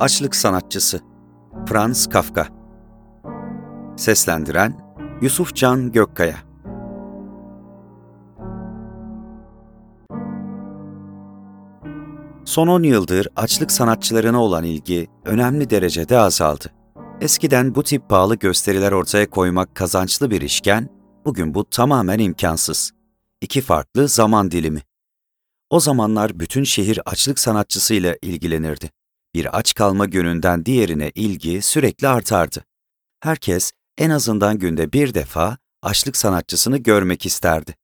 Açlık Sanatçısı Franz Kafka Seslendiren Yusuf Can Gökkaya Son 10 yıldır açlık sanatçılarına olan ilgi önemli derecede azaldı. Eskiden bu tip pahalı gösteriler ortaya koymak kazançlı bir işken, bugün bu tamamen imkansız. İki farklı zaman dilimi. O zamanlar bütün şehir açlık sanatçısıyla ilgilenirdi. Bir aç kalma gününden diğerine ilgi sürekli artardı. Herkes en azından günde bir defa açlık sanatçısını görmek isterdi.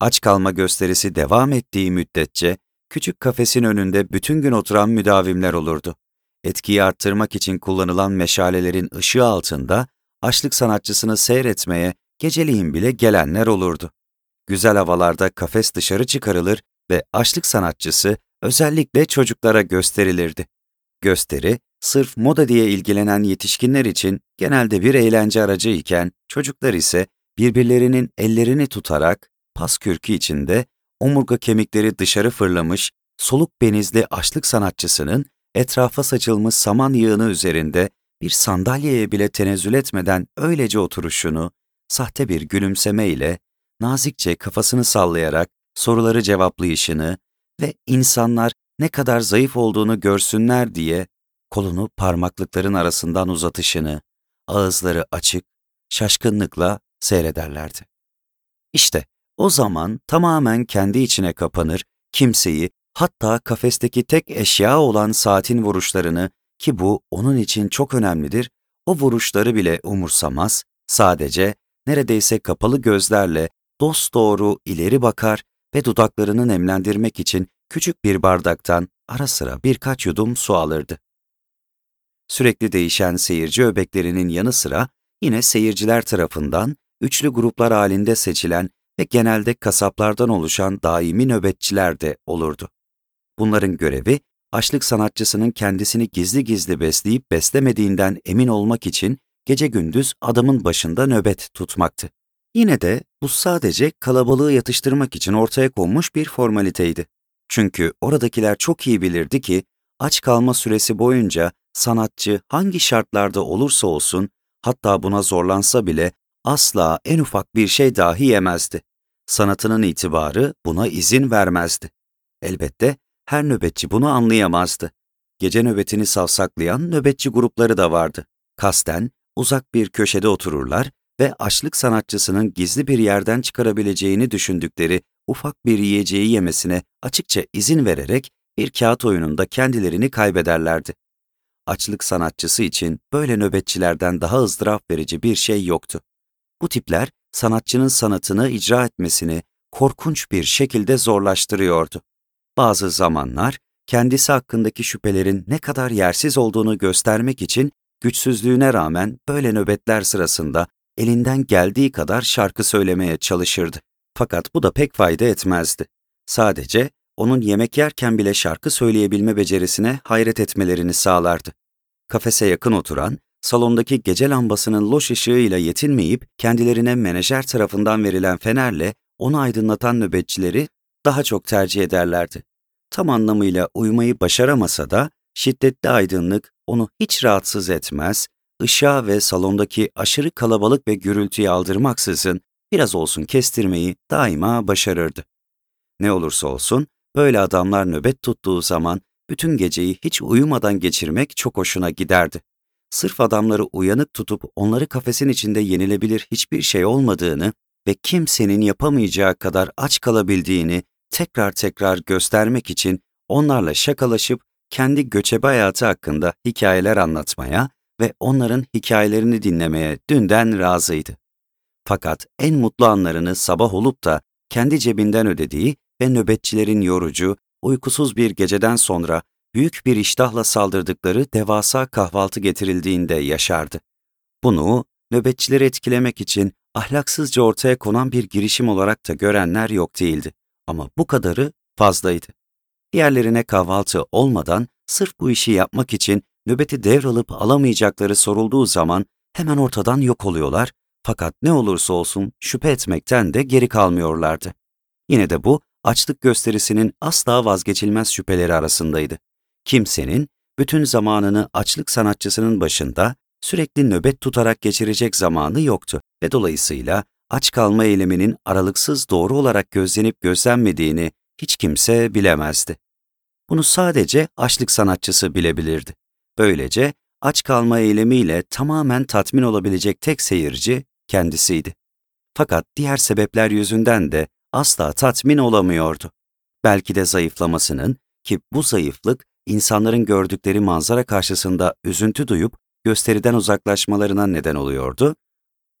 Aç kalma gösterisi devam ettiği müddetçe küçük kafesin önünde bütün gün oturan müdavimler olurdu. Etkiyi arttırmak için kullanılan meşalelerin ışığı altında açlık sanatçısını seyretmeye geceliğin bile gelenler olurdu. Güzel havalarda kafes dışarı çıkarılır ve açlık sanatçısı özellikle çocuklara gösterilirdi. Gösteri, sırf moda diye ilgilenen yetişkinler için genelde bir eğlence aracı iken çocuklar ise birbirlerinin ellerini tutarak pas kürkü içinde omurga kemikleri dışarı fırlamış, soluk benizli açlık sanatçısının etrafa saçılmış saman yığını üzerinde bir sandalyeye bile tenezzül etmeden öylece oturuşunu, sahte bir gülümsemeyle, nazikçe kafasını sallayarak soruları cevaplayışını ve insanlar ne kadar zayıf olduğunu görsünler diye kolunu parmaklıkların arasından uzatışını, ağızları açık, şaşkınlıkla seyrederlerdi. İşte o zaman tamamen kendi içine kapanır, kimseyi, hatta kafesteki tek eşya olan saatin vuruşlarını ki bu onun için çok önemlidir, o vuruşları bile umursamaz, sadece neredeyse kapalı gözlerle dosdoğru ileri bakar ve dudaklarını nemlendirmek için küçük bir bardaktan ara sıra birkaç yudum su alırdı. Sürekli değişen seyirci öbeklerinin yanı sıra yine seyirciler tarafından üçlü gruplar halinde seçilen ve genelde kasaplardan oluşan daimi nöbetçiler de olurdu. Bunların görevi, açlık sanatçısının kendisini gizli gizli besleyip beslemediğinden emin olmak için gece gündüz adamın başında nöbet tutmaktı. Yine de bu sadece kalabalığı yatıştırmak için ortaya konmuş bir formaliteydi. Çünkü oradakiler çok iyi bilirdi ki aç kalma süresi boyunca sanatçı hangi şartlarda olursa olsun, hatta buna zorlansa bile asla en ufak bir şey dahi yemezdi. Sanatının itibarı buna izin vermezdi. Elbette her nöbetçi bunu anlayamazdı. Gece nöbetini savsaklayan nöbetçi grupları da vardı. Kasten uzak bir köşede otururlar ve açlık sanatçısının gizli bir yerden çıkarabileceğini düşündükleri ufak bir yiyeceği yemesine açıkça izin vererek bir kağıt oyununda kendilerini kaybederlerdi. Açlık sanatçısı için böyle nöbetçilerden daha ızdırap verici bir şey yoktu. Bu tipler sanatçının sanatını icra etmesini korkunç bir şekilde zorlaştırıyordu. Bazı zamanlar kendisi hakkındaki şüphelerin ne kadar yersiz olduğunu göstermek için güçsüzlüğüne rağmen böyle nöbetler sırasında elinden geldiği kadar şarkı söylemeye çalışırdı. Fakat bu da pek fayda etmezdi. Sadece onun yemek yerken bile şarkı söyleyebilme becerisine hayret etmelerini sağlardı. Kafese yakın oturan, salondaki gece lambasının loş ışığıyla yetinmeyip kendilerine menajer tarafından verilen fenerle onu aydınlatan nöbetçileri daha çok tercih ederlerdi. Tam anlamıyla uyumayı başaramasa da şiddetli aydınlık onu hiç rahatsız etmez, ışığa ve salondaki aşırı kalabalık ve gürültüyü aldırmaksızın biraz olsun kestirmeyi daima başarırdı. Ne olursa olsun, böyle adamlar nöbet tuttuğu zaman bütün geceyi hiç uyumadan geçirmek çok hoşuna giderdi. Sırf adamları uyanık tutup onları kafesin içinde yenilebilir hiçbir şey olmadığını ve kimsenin yapamayacağı kadar aç kalabildiğini tekrar tekrar göstermek için onlarla şakalaşıp kendi göçebe hayatı hakkında hikayeler anlatmaya ve onların hikayelerini dinlemeye dünden razıydı. Fakat en mutlu anlarını sabah olup da kendi cebinden ödediği ve nöbetçilerin yorucu, uykusuz bir geceden sonra büyük bir iştahla saldırdıkları devasa kahvaltı getirildiğinde yaşardı. Bunu nöbetçileri etkilemek için ahlaksızca ortaya konan bir girişim olarak da görenler yok değildi. Ama bu kadarı fazlaydı. Diğerlerine kahvaltı olmadan sırf bu işi yapmak için nöbeti devralıp alamayacakları sorulduğu zaman hemen ortadan yok oluyorlar fakat ne olursa olsun şüphe etmekten de geri kalmıyorlardı. Yine de bu açlık gösterisinin asla vazgeçilmez şüpheleri arasındaydı. Kimsenin bütün zamanını açlık sanatçısının başında sürekli nöbet tutarak geçirecek zamanı yoktu ve dolayısıyla aç kalma eyleminin aralıksız doğru olarak gözlenip gözlenmediğini hiç kimse bilemezdi. Bunu sadece açlık sanatçısı bilebilirdi. Böylece aç kalma eylemiyle tamamen tatmin olabilecek tek seyirci kendisiydi. Fakat diğer sebepler yüzünden de asla tatmin olamıyordu. Belki de zayıflamasının ki bu zayıflık insanların gördükleri manzara karşısında üzüntü duyup gösteriden uzaklaşmalarına neden oluyordu.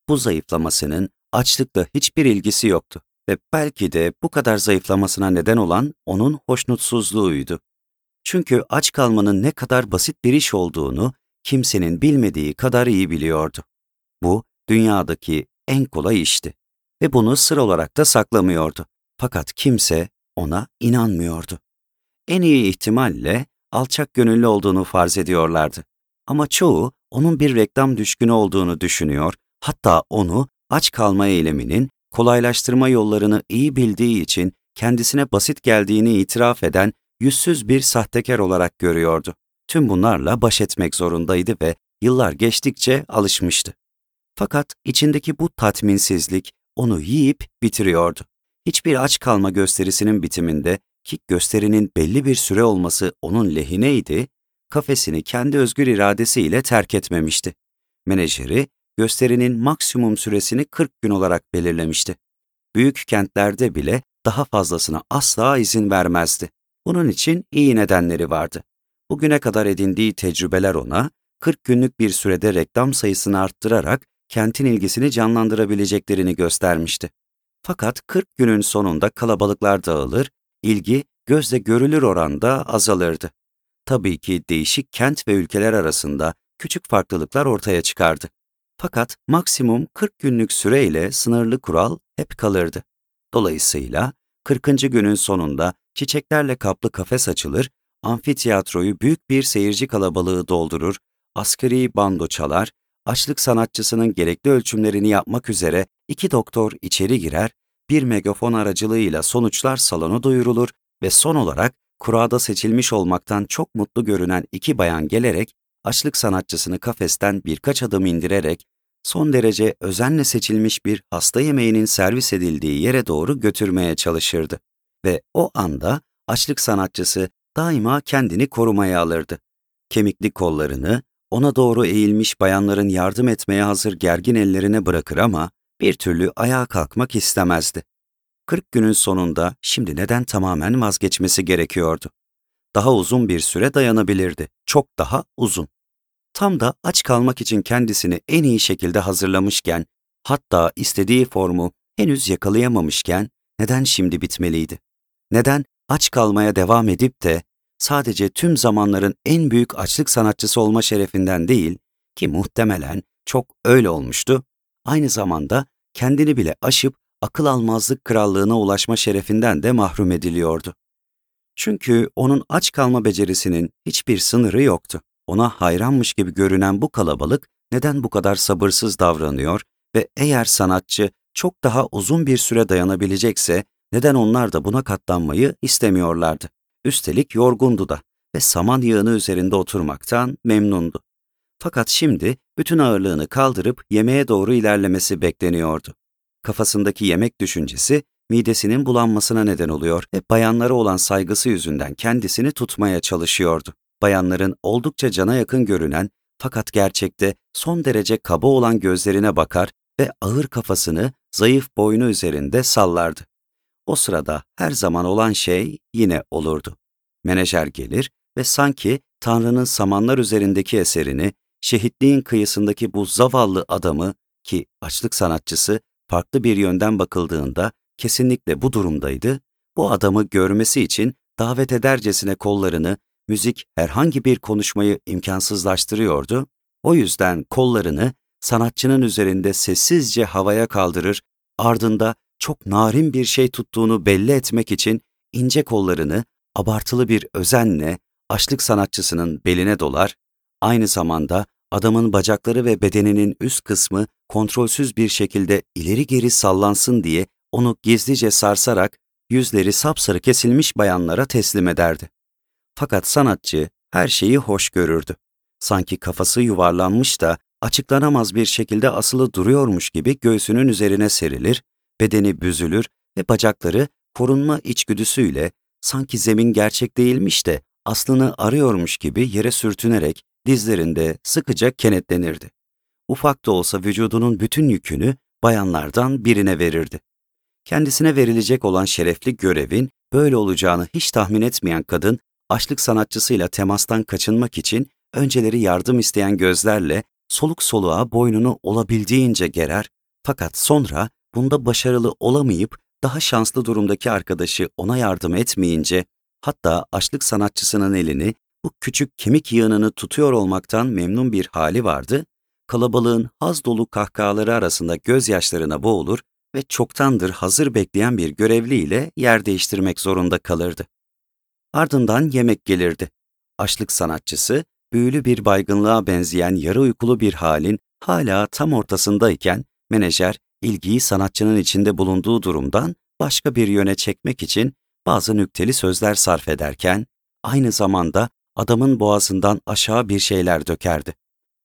Bu zayıflamasının açlıkla hiçbir ilgisi yoktu ve belki de bu kadar zayıflamasına neden olan onun hoşnutsuzluğuydu. Çünkü aç kalmanın ne kadar basit bir iş olduğunu kimsenin bilmediği kadar iyi biliyordu. Bu dünyadaki en kolay işti ve bunu sır olarak da saklamıyordu. Fakat kimse ona inanmıyordu. En iyi ihtimalle alçak gönüllü olduğunu farz ediyorlardı. Ama çoğu onun bir reklam düşkünü olduğunu düşünüyor, hatta onu aç kalma eyleminin kolaylaştırma yollarını iyi bildiği için kendisine basit geldiğini itiraf eden yüzsüz bir sahtekar olarak görüyordu. Tüm bunlarla baş etmek zorundaydı ve yıllar geçtikçe alışmıştı. Fakat içindeki bu tatminsizlik onu yiyip bitiriyordu. Hiçbir aç kalma gösterisinin bitiminde ki gösterinin belli bir süre olması onun lehineydi, kafesini kendi özgür iradesiyle terk etmemişti. Menajeri gösterinin maksimum süresini 40 gün olarak belirlemişti. Büyük kentlerde bile daha fazlasına asla izin vermezdi. Bunun için iyi nedenleri vardı. Bugüne kadar edindiği tecrübeler ona 40 günlük bir sürede reklam sayısını arttırarak kentin ilgisini canlandırabileceklerini göstermişti. Fakat 40 günün sonunda kalabalıklar dağılır, ilgi gözle görülür oranda azalırdı. Tabii ki değişik kent ve ülkeler arasında küçük farklılıklar ortaya çıkardı. Fakat maksimum 40 günlük süreyle sınırlı kural hep kalırdı. Dolayısıyla 40. günün sonunda çiçeklerle kaplı kafes açılır, amfiteyatroyu büyük bir seyirci kalabalığı doldurur, askeri bando çalar, açlık sanatçısının gerekli ölçümlerini yapmak üzere iki doktor içeri girer, bir megafon aracılığıyla sonuçlar salonu duyurulur ve son olarak kurada seçilmiş olmaktan çok mutlu görünen iki bayan gelerek açlık sanatçısını kafesten birkaç adım indirerek son derece özenle seçilmiş bir hasta yemeğinin servis edildiği yere doğru götürmeye çalışırdı. Ve o anda açlık sanatçısı daima kendini korumaya alırdı. Kemikli kollarını ona doğru eğilmiş bayanların yardım etmeye hazır gergin ellerine bırakır ama bir türlü ayağa kalkmak istemezdi. 40 günün sonunda şimdi neden tamamen vazgeçmesi gerekiyordu? Daha uzun bir süre dayanabilirdi. Çok daha uzun. Tam da aç kalmak için kendisini en iyi şekilde hazırlamışken, hatta istediği formu henüz yakalayamamışken neden şimdi bitmeliydi? Neden aç kalmaya devam edip de sadece tüm zamanların en büyük açlık sanatçısı olma şerefinden değil ki muhtemelen çok öyle olmuştu, aynı zamanda kendini bile aşıp akıl almazlık krallığına ulaşma şerefinden de mahrum ediliyordu. Çünkü onun aç kalma becerisinin hiçbir sınırı yoktu. Ona hayranmış gibi görünen bu kalabalık neden bu kadar sabırsız davranıyor ve eğer sanatçı çok daha uzun bir süre dayanabilecekse neden onlar da buna katlanmayı istemiyorlardı. Üstelik yorgundu da ve saman yığını üzerinde oturmaktan memnundu. Fakat şimdi bütün ağırlığını kaldırıp yemeğe doğru ilerlemesi bekleniyordu. Kafasındaki yemek düşüncesi midesinin bulanmasına neden oluyor ve bayanlara olan saygısı yüzünden kendisini tutmaya çalışıyordu. Bayanların oldukça cana yakın görünen fakat gerçekte son derece kaba olan gözlerine bakar ve ağır kafasını zayıf boynu üzerinde sallardı. O sırada her zaman olan şey yine olurdu. Menajer gelir ve sanki Tanrı'nın samanlar üzerindeki eserini, şehitliğin kıyısındaki bu zavallı adamı ki açlık sanatçısı farklı bir yönden bakıldığında kesinlikle bu durumdaydı, bu adamı görmesi için davet edercesine kollarını, müzik herhangi bir konuşmayı imkansızlaştırıyordu, o yüzden kollarını sanatçının üzerinde sessizce havaya kaldırır, ardında çok narin bir şey tuttuğunu belli etmek için ince kollarını abartılı bir özenle açlık sanatçısının beline dolar, aynı zamanda adamın bacakları ve bedeninin üst kısmı kontrolsüz bir şekilde ileri geri sallansın diye onu gizlice sarsarak yüzleri sapsarı kesilmiş bayanlara teslim ederdi. Fakat sanatçı her şeyi hoş görürdü. Sanki kafası yuvarlanmış da açıklanamaz bir şekilde asılı duruyormuş gibi göğsünün üzerine serilir, bedeni büzülür ve bacakları korunma içgüdüsüyle sanki zemin gerçek değilmiş de aslını arıyormuş gibi yere sürtünerek dizlerinde sıkıca kenetlenirdi. Ufak da olsa vücudunun bütün yükünü bayanlardan birine verirdi. Kendisine verilecek olan şerefli görevin böyle olacağını hiç tahmin etmeyen kadın, açlık sanatçısıyla temastan kaçınmak için önceleri yardım isteyen gözlerle soluk soluğa boynunu olabildiğince gerer fakat sonra bunda başarılı olamayıp daha şanslı durumdaki arkadaşı ona yardım etmeyince hatta açlık sanatçısının elini bu küçük kemik yığınını tutuyor olmaktan memnun bir hali vardı, kalabalığın haz dolu kahkahaları arasında gözyaşlarına boğulur ve çoktandır hazır bekleyen bir görevliyle yer değiştirmek zorunda kalırdı. Ardından yemek gelirdi. Açlık sanatçısı, büyülü bir baygınlığa benzeyen yarı uykulu bir halin hala tam ortasındayken, menajer ilgiyi sanatçının içinde bulunduğu durumdan başka bir yöne çekmek için bazı nükteli sözler sarf ederken, aynı zamanda adamın boğazından aşağı bir şeyler dökerdi.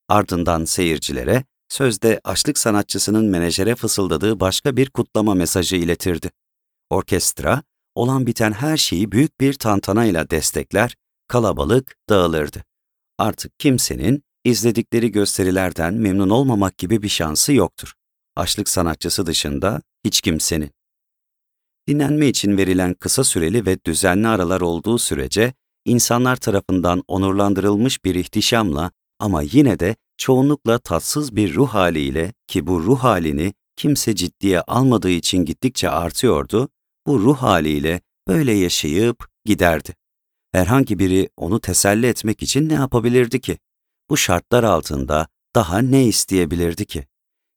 Ardından seyircilere, sözde açlık sanatçısının menajere fısıldadığı başka bir kutlama mesajı iletirdi. Orkestra, olan biten her şeyi büyük bir tantanayla destekler, kalabalık dağılırdı. Artık kimsenin izledikleri gösterilerden memnun olmamak gibi bir şansı yoktur. Açlık sanatçısı dışında hiç kimsenin. Dinlenme için verilen kısa süreli ve düzenli aralar olduğu sürece insanlar tarafından onurlandırılmış bir ihtişamla ama yine de çoğunlukla tatsız bir ruh haliyle ki bu ruh halini kimse ciddiye almadığı için gittikçe artıyordu, bu ruh haliyle böyle yaşayıp giderdi. Herhangi biri onu teselli etmek için ne yapabilirdi ki? Bu şartlar altında daha ne isteyebilirdi ki?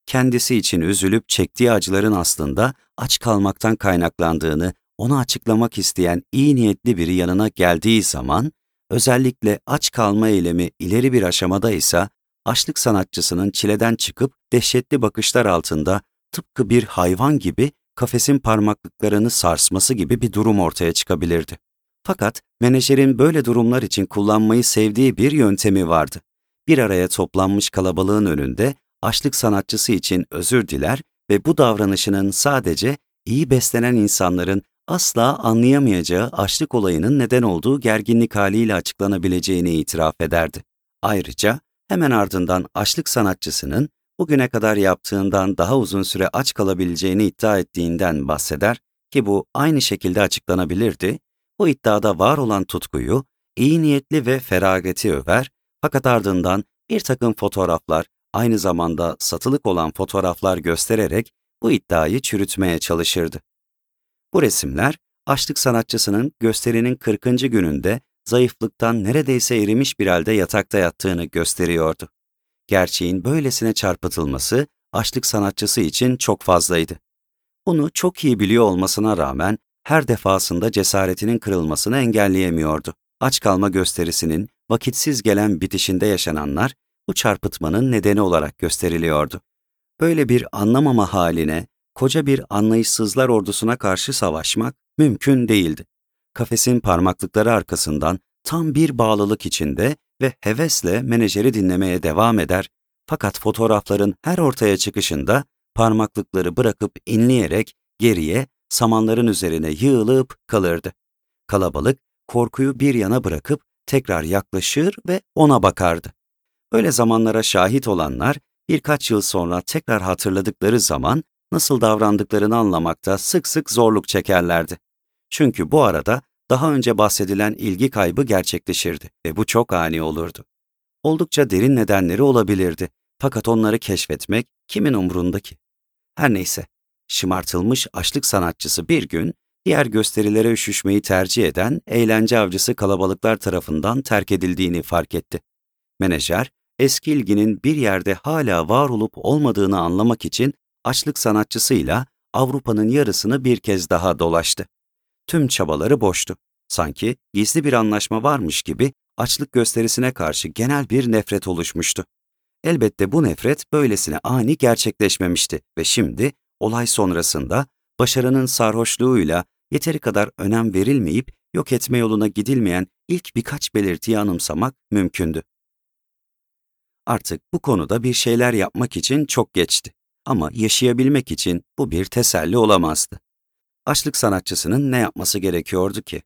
Kendisi için üzülüp çektiği acıların aslında aç kalmaktan kaynaklandığını ona açıklamak isteyen iyi niyetli biri yanına geldiği zaman, özellikle aç kalma eylemi ileri bir aşamada ise açlık sanatçısının çileden çıkıp dehşetli bakışlar altında tıpkı bir hayvan gibi kafesin parmaklıklarını sarsması gibi bir durum ortaya çıkabilirdi. Fakat menajerin böyle durumlar için kullanmayı sevdiği bir yöntemi vardı. Bir araya toplanmış kalabalığın önünde açlık sanatçısı için özür diler ve bu davranışının sadece iyi beslenen insanların asla anlayamayacağı açlık olayının neden olduğu gerginlik haliyle açıklanabileceğini itiraf ederdi. Ayrıca hemen ardından açlık sanatçısının bugüne kadar yaptığından daha uzun süre aç kalabileceğini iddia ettiğinden bahseder ki bu aynı şekilde açıklanabilirdi. Bu iddiada var olan tutkuyu, iyi niyetli ve feragati över fakat ardından bir takım fotoğraflar, aynı zamanda satılık olan fotoğraflar göstererek bu iddiayı çürütmeye çalışırdı. Bu resimler, açlık sanatçısının gösterinin 40. gününde zayıflıktan neredeyse erimiş bir halde yatakta yattığını gösteriyordu. Gerçeğin böylesine çarpıtılması açlık sanatçısı için çok fazlaydı. Bunu çok iyi biliyor olmasına rağmen her defasında cesaretinin kırılmasını engelleyemiyordu. Aç kalma gösterisinin vakitsiz gelen bitişinde yaşananlar bu çarpıtmanın nedeni olarak gösteriliyordu. Böyle bir anlamama haline, koca bir anlayışsızlar ordusuna karşı savaşmak mümkün değildi. Kafesin parmaklıkları arkasından tam bir bağlılık içinde ve hevesle menajeri dinlemeye devam eder fakat fotoğrafların her ortaya çıkışında parmaklıkları bırakıp inleyerek geriye samanların üzerine yığılıp kalırdı. Kalabalık korkuyu bir yana bırakıp tekrar yaklaşır ve ona bakardı. Böyle zamanlara şahit olanlar birkaç yıl sonra tekrar hatırladıkları zaman nasıl davrandıklarını anlamakta sık sık zorluk çekerlerdi. Çünkü bu arada daha önce bahsedilen ilgi kaybı gerçekleşirdi ve bu çok ani olurdu. Oldukça derin nedenleri olabilirdi fakat onları keşfetmek kimin umrunda ki? Her neyse, şımartılmış açlık sanatçısı bir gün diğer gösterilere üşüşmeyi tercih eden eğlence avcısı kalabalıklar tarafından terk edildiğini fark etti. Menajer, eski ilginin bir yerde hala var olup olmadığını anlamak için açlık sanatçısıyla Avrupa'nın yarısını bir kez daha dolaştı. Tüm çabaları boştu. Sanki gizli bir anlaşma varmış gibi açlık gösterisine karşı genel bir nefret oluşmuştu. Elbette bu nefret böylesine ani gerçekleşmemişti ve şimdi olay sonrasında başarının sarhoşluğuyla yeteri kadar önem verilmeyip yok etme yoluna gidilmeyen ilk birkaç belirtiyi anımsamak mümkündü. Artık bu konuda bir şeyler yapmak için çok geçti. Ama yaşayabilmek için bu bir teselli olamazdı. Açlık sanatçısının ne yapması gerekiyordu ki?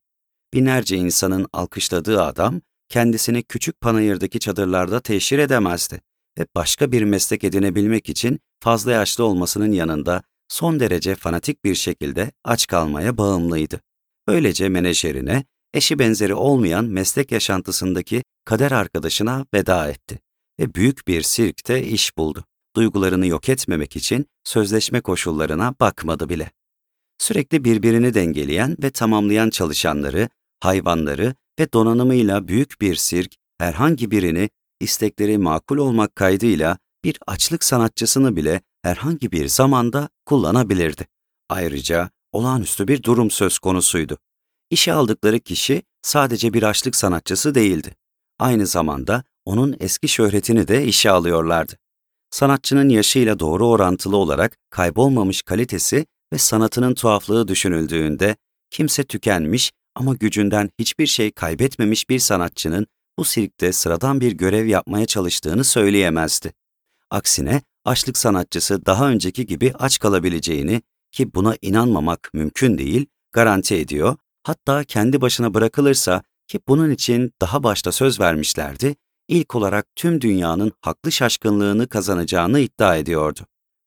Binlerce insanın alkışladığı adam, kendisini küçük panayırdaki çadırlarda teşhir edemezdi ve başka bir meslek edinebilmek için fazla yaşlı olmasının yanında son derece fanatik bir şekilde aç kalmaya bağımlıydı. Böylece menajerine, eşi benzeri olmayan meslek yaşantısındaki kader arkadaşına veda etti ve büyük bir sirkte iş buldu. Duygularını yok etmemek için sözleşme koşullarına bakmadı bile. Sürekli birbirini dengeleyen ve tamamlayan çalışanları, hayvanları ve donanımıyla büyük bir sirk herhangi birini istekleri makul olmak kaydıyla bir açlık sanatçısını bile herhangi bir zamanda kullanabilirdi. Ayrıca olağanüstü bir durum söz konusuydu. İşe aldıkları kişi sadece bir açlık sanatçısı değildi. Aynı zamanda onun eski şöhretini de işe alıyorlardı. Sanatçının yaşıyla doğru orantılı olarak kaybolmamış kalitesi ve sanatının tuhaflığı düşünüldüğünde kimse tükenmiş ama gücünden hiçbir şey kaybetmemiş bir sanatçının bu sirkte sıradan bir görev yapmaya çalıştığını söyleyemezdi. Aksine açlık sanatçısı daha önceki gibi aç kalabileceğini ki buna inanmamak mümkün değil, garanti ediyor. Hatta kendi başına bırakılırsa ki bunun için daha başta söz vermişlerdi, ilk olarak tüm dünyanın haklı şaşkınlığını kazanacağını iddia ediyordu.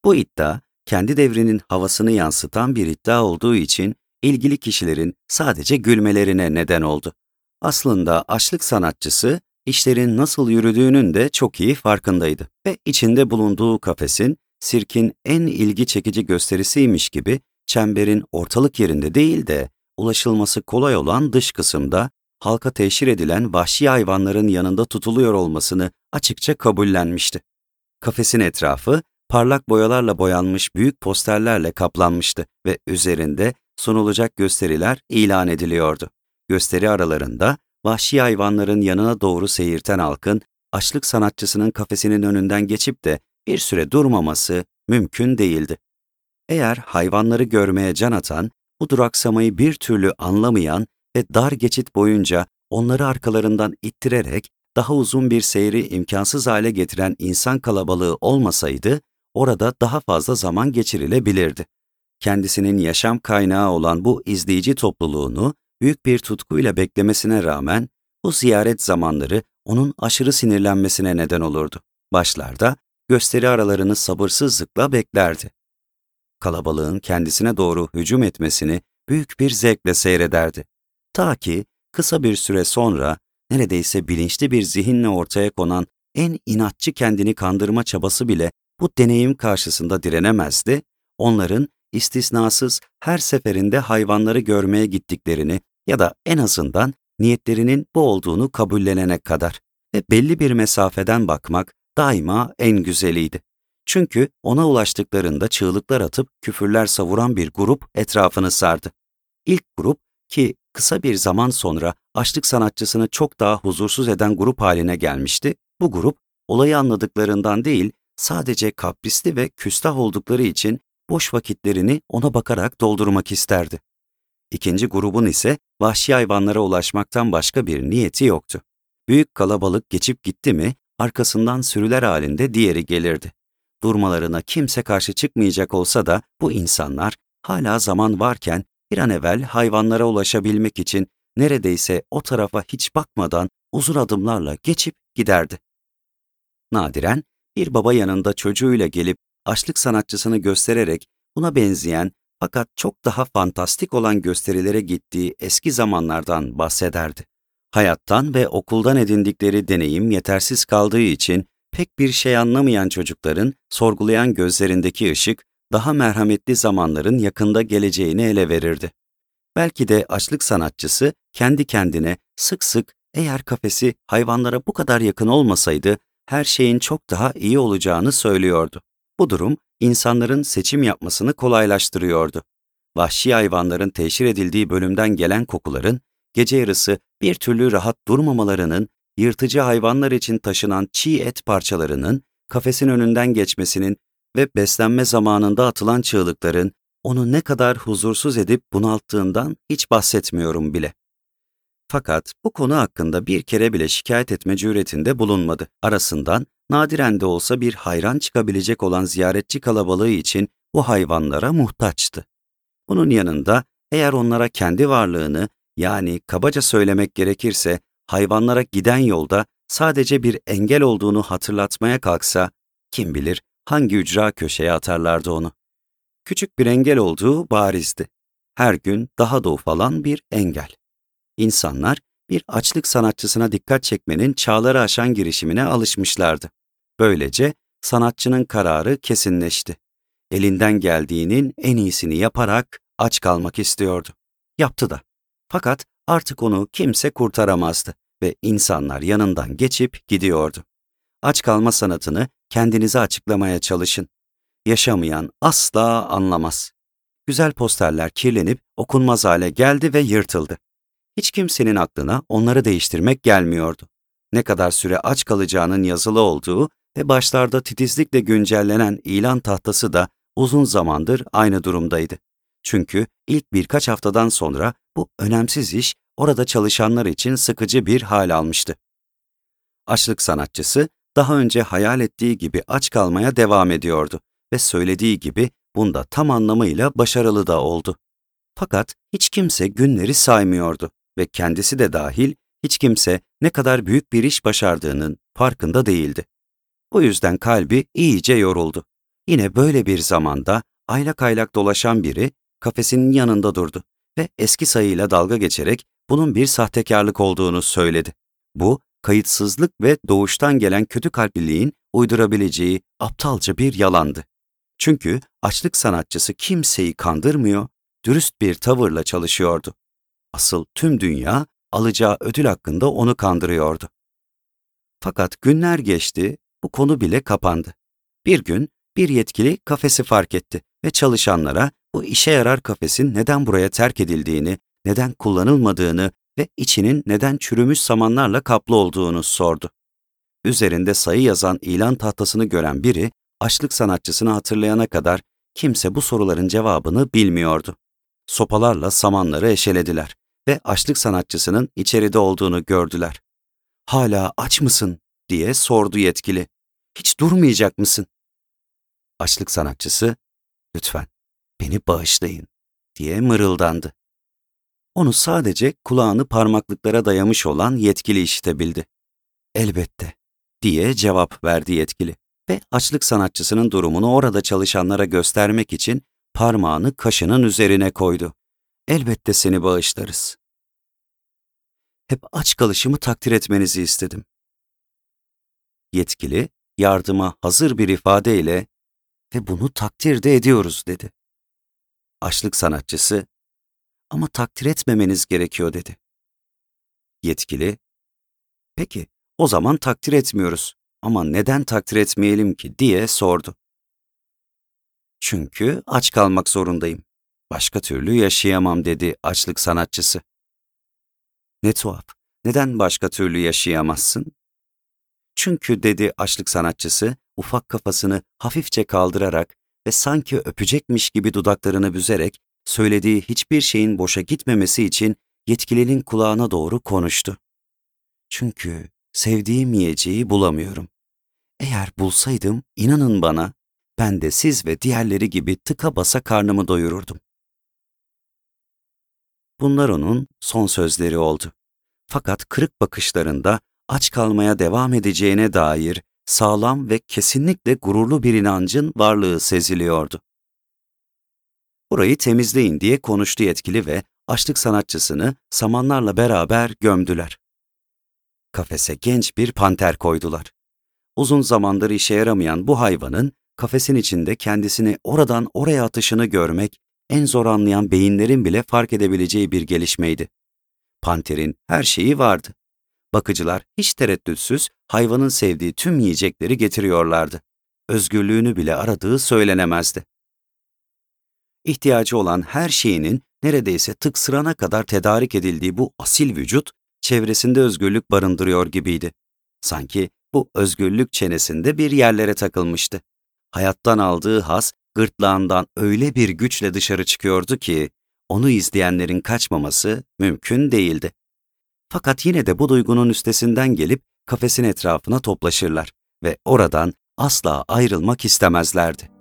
Bu iddia, kendi devrinin havasını yansıtan bir iddia olduğu için ilgili kişilerin sadece gülmelerine neden oldu. Aslında açlık sanatçısı, işlerin nasıl yürüdüğünün de çok iyi farkındaydı ve içinde bulunduğu kafesin, sirkin en ilgi çekici gösterisiymiş gibi çemberin ortalık yerinde değil de ulaşılması kolay olan dış kısımda halka teşhir edilen vahşi hayvanların yanında tutuluyor olmasını açıkça kabullenmişti. Kafesin etrafı parlak boyalarla boyanmış büyük posterlerle kaplanmıştı ve üzerinde sunulacak gösteriler ilan ediliyordu. Gösteri aralarında vahşi hayvanların yanına doğru seyirten halkın açlık sanatçısının kafesinin önünden geçip de bir süre durmaması mümkün değildi. Eğer hayvanları görmeye can atan, bu duraksamayı bir türlü anlamayan ve dar geçit boyunca onları arkalarından ittirerek daha uzun bir seyri imkansız hale getiren insan kalabalığı olmasaydı, orada daha fazla zaman geçirilebilirdi. Kendisinin yaşam kaynağı olan bu izleyici topluluğunu büyük bir tutkuyla beklemesine rağmen bu ziyaret zamanları onun aşırı sinirlenmesine neden olurdu. Başlarda gösteri aralarını sabırsızlıkla beklerdi. Kalabalığın kendisine doğru hücum etmesini büyük bir zevkle seyrederdi. Ta ki kısa bir süre sonra neredeyse bilinçli bir zihinle ortaya konan en inatçı kendini kandırma çabası bile bu deneyim karşısında direnemezdi, onların istisnasız her seferinde hayvanları görmeye gittiklerini ya da en azından niyetlerinin bu olduğunu kabullenene kadar ve belli bir mesafeden bakmak daima en güzeliydi. Çünkü ona ulaştıklarında çığlıklar atıp küfürler savuran bir grup etrafını sardı. İlk grup ki kısa bir zaman sonra açlık sanatçısını çok daha huzursuz eden grup haline gelmişti, bu grup olayı anladıklarından değil, sadece kaprisli ve küstah oldukları için boş vakitlerini ona bakarak doldurmak isterdi. İkinci grubun ise vahşi hayvanlara ulaşmaktan başka bir niyeti yoktu. Büyük kalabalık geçip gitti mi, arkasından sürüler halinde diğeri gelirdi. Durmalarına kimse karşı çıkmayacak olsa da bu insanlar hala zaman varken bir an evvel hayvanlara ulaşabilmek için neredeyse o tarafa hiç bakmadan uzun adımlarla geçip giderdi. Nadiren bir baba yanında çocuğuyla gelip açlık sanatçısını göstererek buna benzeyen fakat çok daha fantastik olan gösterilere gittiği eski zamanlardan bahsederdi. Hayattan ve okuldan edindikleri deneyim yetersiz kaldığı için pek bir şey anlamayan çocukların sorgulayan gözlerindeki ışık daha merhametli zamanların yakında geleceğini ele verirdi. Belki de açlık sanatçısı kendi kendine sık sık eğer kafesi hayvanlara bu kadar yakın olmasaydı her şeyin çok daha iyi olacağını söylüyordu. Bu durum insanların seçim yapmasını kolaylaştırıyordu. Vahşi hayvanların teşhir edildiği bölümden gelen kokuların, gece yarısı bir türlü rahat durmamalarının, yırtıcı hayvanlar için taşınan çiğ et parçalarının, kafesin önünden geçmesinin ve beslenme zamanında atılan çığlıkların onu ne kadar huzursuz edip bunalttığından hiç bahsetmiyorum bile. Fakat bu konu hakkında bir kere bile şikayet etme cüretinde bulunmadı. Arasından nadiren de olsa bir hayran çıkabilecek olan ziyaretçi kalabalığı için bu hayvanlara muhtaçtı. Bunun yanında eğer onlara kendi varlığını yani kabaca söylemek gerekirse hayvanlara giden yolda sadece bir engel olduğunu hatırlatmaya kalksa kim bilir hangi ücra köşeye atarlardı onu. Küçük bir engel olduğu barizdi. Her gün daha da ufalan bir engel. İnsanlar bir açlık sanatçısına dikkat çekmenin çağları aşan girişimine alışmışlardı. Böylece sanatçının kararı kesinleşti. Elinden geldiğinin en iyisini yaparak aç kalmak istiyordu. Yaptı da. Fakat artık onu kimse kurtaramazdı ve insanlar yanından geçip gidiyordu. Aç kalma sanatını kendinize açıklamaya çalışın. Yaşamayan asla anlamaz. Güzel posterler kirlenip okunmaz hale geldi ve yırtıldı. Hiç kimsenin aklına onları değiştirmek gelmiyordu. Ne kadar süre aç kalacağının yazılı olduğu ve başlarda titizlikle güncellenen ilan tahtası da uzun zamandır aynı durumdaydı. Çünkü ilk birkaç haftadan sonra bu önemsiz iş orada çalışanlar için sıkıcı bir hal almıştı. Açlık sanatçısı daha önce hayal ettiği gibi aç kalmaya devam ediyordu ve söylediği gibi bunda tam anlamıyla başarılı da oldu. Fakat hiç kimse günleri saymıyordu ve kendisi de dahil hiç kimse ne kadar büyük bir iş başardığının farkında değildi. Bu yüzden kalbi iyice yoruldu. Yine böyle bir zamanda aylak aylak dolaşan biri kafesinin yanında durdu ve eski sayıyla dalga geçerek bunun bir sahtekarlık olduğunu söyledi. Bu, kayıtsızlık ve doğuştan gelen kötü kalpliliğin uydurabileceği aptalca bir yalandı. Çünkü açlık sanatçısı kimseyi kandırmıyor, dürüst bir tavırla çalışıyordu. Asıl tüm dünya alacağı ödül hakkında onu kandırıyordu. Fakat günler geçti, bu konu bile kapandı. Bir gün bir yetkili kafesi fark etti ve çalışanlara bu işe yarar kafesin neden buraya terk edildiğini, neden kullanılmadığını ve içinin neden çürümüş samanlarla kaplı olduğunu sordu. Üzerinde sayı yazan ilan tahtasını gören biri, açlık sanatçısını hatırlayana kadar kimse bu soruların cevabını bilmiyordu. Sopalarla samanları eşelediler ve açlık sanatçısının içeride olduğunu gördüler. ''Hala aç mısın?'' diye sordu yetkili. ''Hiç durmayacak mısın?'' Açlık sanatçısı, ''Lütfen, beni bağışlayın.'' diye mırıldandı. Onu sadece kulağını parmaklıklara dayamış olan yetkili işitebildi. ''Elbette.'' diye cevap verdi yetkili ve açlık sanatçısının durumunu orada çalışanlara göstermek için parmağını kaşının üzerine koydu. Elbette seni bağışlarız. Hep aç kalışımı takdir etmenizi istedim. Yetkili, yardıma hazır bir ifadeyle ve bunu takdir de ediyoruz dedi. Açlık sanatçısı, ama takdir etmemeniz gerekiyor dedi. Yetkili, peki o zaman takdir etmiyoruz ama neden takdir etmeyelim ki diye sordu. Çünkü aç kalmak zorundayım. Başka türlü yaşayamam dedi açlık sanatçısı. Ne tuhaf. Neden başka türlü yaşayamazsın? Çünkü dedi açlık sanatçısı ufak kafasını hafifçe kaldırarak ve sanki öpecekmiş gibi dudaklarını büzerek söylediği hiçbir şeyin boşa gitmemesi için yetkilinin kulağına doğru konuştu. Çünkü sevdiğim yiyeceği bulamıyorum. Eğer bulsaydım inanın bana ben de siz ve diğerleri gibi tıka basa karnımı doyururdum. Bunlar onun son sözleri oldu. Fakat kırık bakışlarında aç kalmaya devam edeceğine dair sağlam ve kesinlikle gururlu bir inancın varlığı seziliyordu. Burayı temizleyin diye konuştu yetkili ve açlık sanatçısını samanlarla beraber gömdüler. Kafese genç bir panter koydular. Uzun zamandır işe yaramayan bu hayvanın kafesin içinde kendisini oradan oraya atışını görmek en zor anlayan beyinlerin bile fark edebileceği bir gelişmeydi. Panterin her şeyi vardı. Bakıcılar hiç tereddütsüz hayvanın sevdiği tüm yiyecekleri getiriyorlardı. Özgürlüğünü bile aradığı söylenemezdi. İhtiyacı olan her şeyinin neredeyse tık sırana kadar tedarik edildiği bu asil vücut, çevresinde özgürlük barındırıyor gibiydi. Sanki bu özgürlük çenesinde bir yerlere takılmıştı. Hayattan aldığı has gırtlağından öyle bir güçle dışarı çıkıyordu ki onu izleyenlerin kaçmaması mümkün değildi. Fakat yine de bu duygunun üstesinden gelip kafesin etrafına toplaşırlar ve oradan asla ayrılmak istemezlerdi.